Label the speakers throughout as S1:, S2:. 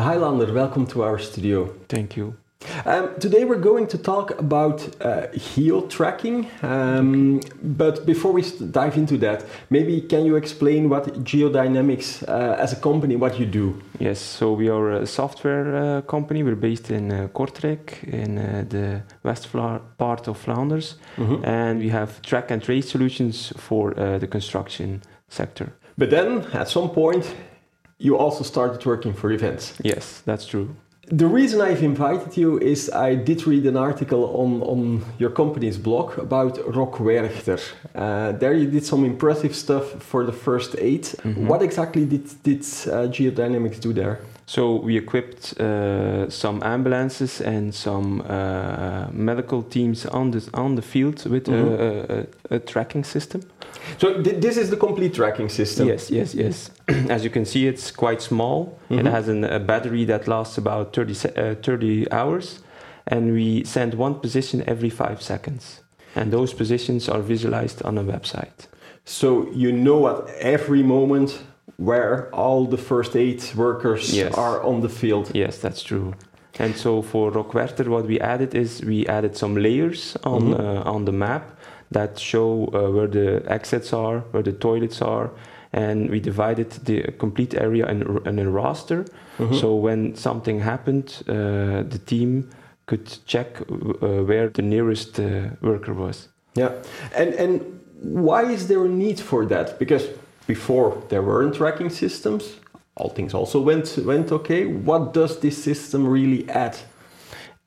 S1: Hi Lander, welcome to our studio.
S2: Thank you.
S1: Um, today we're going to talk about uh, geo tracking, um, but before we dive into that, maybe can you explain what Geodynamics uh, as a company, what you do?
S2: Yes, so we are a software uh, company. We're based in uh, Kortrijk, in uh, the west part of Flanders, mm-hmm. and we have track and trace solutions for uh, the construction sector.
S1: But then, at some point, you also started working for events.
S2: Yes, that's true.
S1: The reason I've invited you is I did read an article on, on your company's blog about Rock Werchter. Uh, there you did some impressive stuff for the first aid. Mm-hmm. What exactly did, did uh, Geodynamics do there?
S2: So we equipped uh, some ambulances and some uh, medical teams on the on the field with mm-hmm. a, a, a, tracking system.
S1: So th- this is the complete tracking system.
S2: Yes, yes, yes. As you can see, it's quite small. Mm-hmm. It has an, a battery that lasts about 30, uh, 30 hours, and we send one position every five seconds, and those positions are visualized on a website.
S1: So you know at every moment where all the first aid workers yes. are on the field.
S2: Yes, that's true. And so for Rock Werchter, what we added is we added some layers on mm-hmm. uh, on the map that show uh, where the exits are, where the toilets are, and we divided the complete area in, in a raster. Mm-hmm. So when something happened, uh, the team could check uh, where the nearest uh, worker was.
S1: Yeah, and and why is there a need for that? Because before there weren't tracking systems. All things also went went okay. What does this system really add?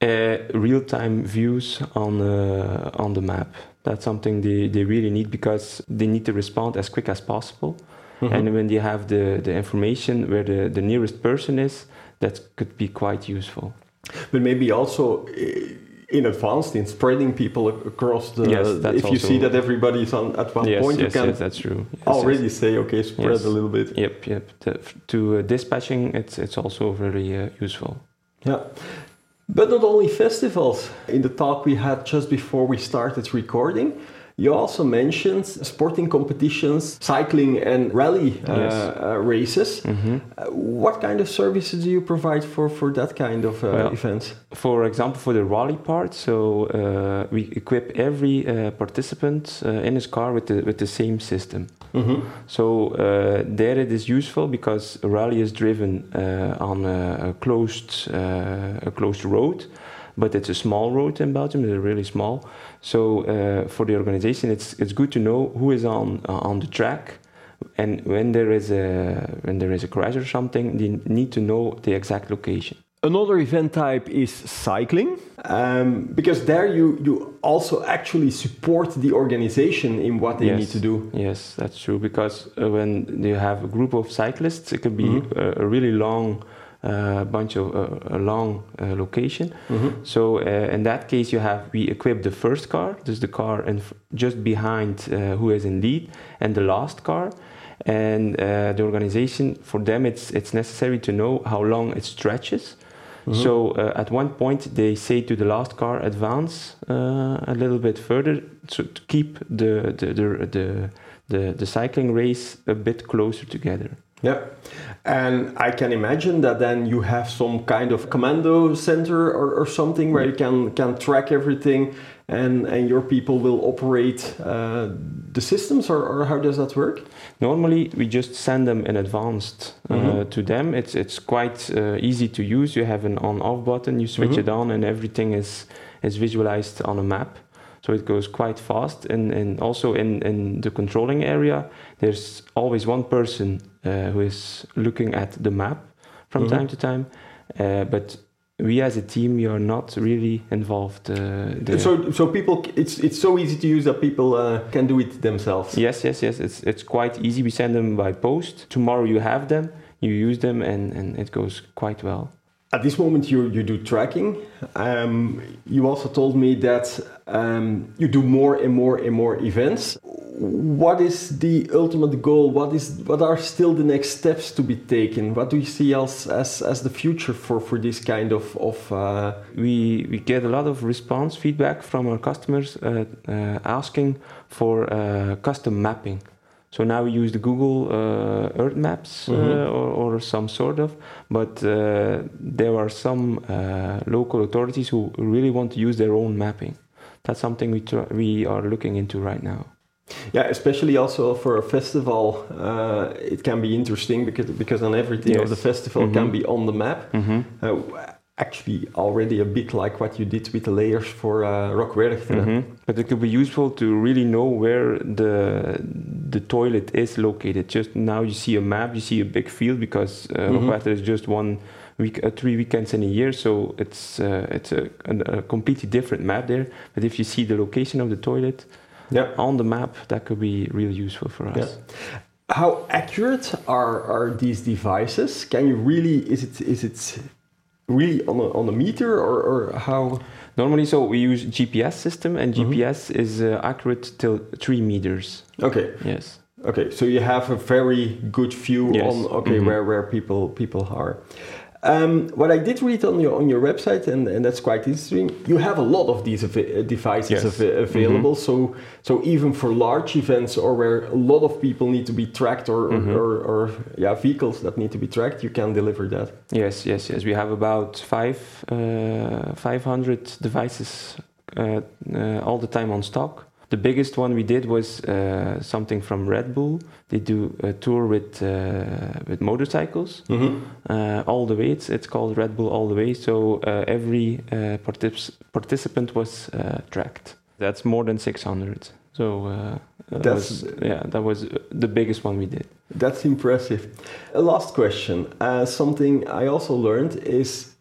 S2: Uh, real-time views on uh, on the map. That's something they, they really need because they need to respond as quick as possible. Mm-hmm. And when they have the, the information where the, the nearest person is, that could be quite useful.
S1: But maybe also uh, in advance in spreading people across the.
S2: Yes, that's
S1: if you see that everybody's on at one
S2: yes,
S1: point,
S2: yes,
S1: you can
S2: yes, that's true. Yes,
S1: already say, okay, spread a little bit.
S2: Yep, yep. The, to uh, dispatching, it's it's also very uh, useful.
S1: Yeah. But not only festivals. In the talk we had just before we started recording, you also mentioned sporting competitions, cycling and rally uh, yes. uh, races. Mm-hmm. Uh, what kind of services do you provide for, for that kind of uh, well, events?
S2: For example, for the rally part, so uh, we equip every uh, participant in his car with the, with the same system. Mm-hmm. So there it is useful because a rally is driven on a, a closed, a closed road but it's a small road in Belgium. They're really small. So uh, for the organization, it's it's good to know who is on uh, on the track, and when there is a when there is a crash or something, they need to know the exact location.
S1: Another event type is cycling, um, because there you you also actually support the organization in what they
S2: yes.
S1: need to do.
S2: Yes, that's true. Because uh, when you have a group of cyclists, it can be mm-hmm. a, a really long a bunch of uh, a long uh, location. Mm-hmm. So uh, in that case, you have we equip the first car, dus the car and just behind who is in lead, and the last car. And the organization, for them, it's it's necessary to know how long it stretches. Mm-hmm. So uh, at one point they say to the last car, advance uh, a little bit further to, to keep the the, the the, the the cycling race a bit closer together.
S1: Yeah. And I can imagine that then you have some kind of commando center or, or something where you can, can track everything and, and your people will operate uh, the systems or, or how does that work?
S2: Normally we just send them in advance uh, mm-hmm. to them. It's, it's quite uh, easy to use. You have an on off button, you switch mm-hmm. it on and everything is, is visualized on a map so it goes quite fast and, and also in, in the controlling area there's always one person uh, who is looking at the map from mm-hmm. time to time. Uh, but we as a team we are not really involved uh,
S1: so so people it's it's so easy to use that people uh, can do it themselves?
S2: Yes yes yes. It's it's quite easy. We send them by post. Tomorrow you have them you use them and and it goes quite well.
S1: At this moment, you, you do tracking. Um, you also told me that um, you do more and more and more events. What is the ultimate goal? What is what are still the next steps to be taken? What do you see as as, as the future for, for this kind of of? Uh...
S2: We we get a lot of response feedback from our customers uh, uh, asking for uh, custom mapping. So now we use the Google uh, Earth Maps uh,
S1: Mhm.
S2: or, or some sort of, but uh, there are some uh, local authorities who really want to use their own mapping. That's something we we are looking into right now.
S1: Yeah, especially also for a festival, uh, it can be interesting because because on everything of the festival can
S2: Mhm.
S1: be on the map.
S2: Mm-hmm.
S1: Uh, actually, already a bit like what you did with the layers for uh, Rock Werchter.
S2: Mhm. But it could be useful to really know where the the toilet is located. Just now, you see a map, you see a big field because uh,
S1: Mhm.
S2: Rock Werchter is just one week, uh, three weekends in a year, so it's uh, it's a, a, a completely different map there. But if you see the location of the toilet
S1: Yeah.
S2: on the map, that could be really useful for us.
S1: Yeah. How accurate are, are these devices? Can you really is it is it really on a, on a meter or, or how?
S2: Normally, so we use GPS system, and. GPS is uh, accurate till three meters.
S1: Okay,
S2: Yes.
S1: okay. So you have a very good view
S2: Yes.
S1: on okay
S2: Mhm.
S1: where where people people are. Um, what I did read on your on your website, and, and that's quite interesting. You have a lot of these ava- uh, devices
S2: Yes.
S1: ava- available. So so even for large events or where a lot of people need to be tracked, or
S2: Mhm.
S1: or, or yeah vehicles that need to be tracked, you can deliver that.
S2: Yes, yes, yes. We have about five, uh, 500 devices uh, uh, all the time on stock. The biggest one we did was uh, something from Red Bull. They do a tour with uh, with motorcycles
S1: Mm-hmm.
S2: uh, all the way. It's, it's called Red Bull All the Way. So uh, every uh, partic- participant was uh, tracked. That's more than 600. So uh, that
S1: That's-
S2: was, yeah, that was the biggest one we did.
S1: That's impressive. A last question. Uh, something I also learned is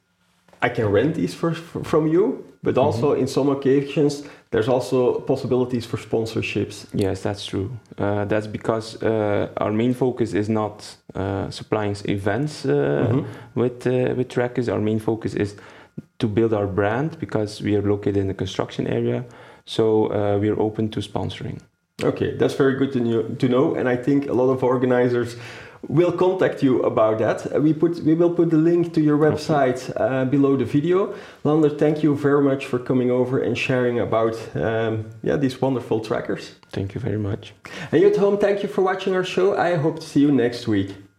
S1: I can rent these for, from you, but also in some occasions there's also possibilities for sponsorships.
S2: Yes, that's true. Uh, that's because uh, our main focus is not uh, supplying events uh,
S1: Mhm.
S2: with uh, with trackers. Our main focus is to build our brand because we are located in the construction area. So uh, we are open to sponsoring.
S1: Okay, that's very good to know, and I think a lot of organizers will contact you about that. Uh, we put we will put the link to your website uh, below the video. Lander, thank you very much for coming over and sharing about um, yeah these wonderful trackers.
S2: Thank you very much.
S1: And you at home, thank you for watching our show. I hope to see you next week.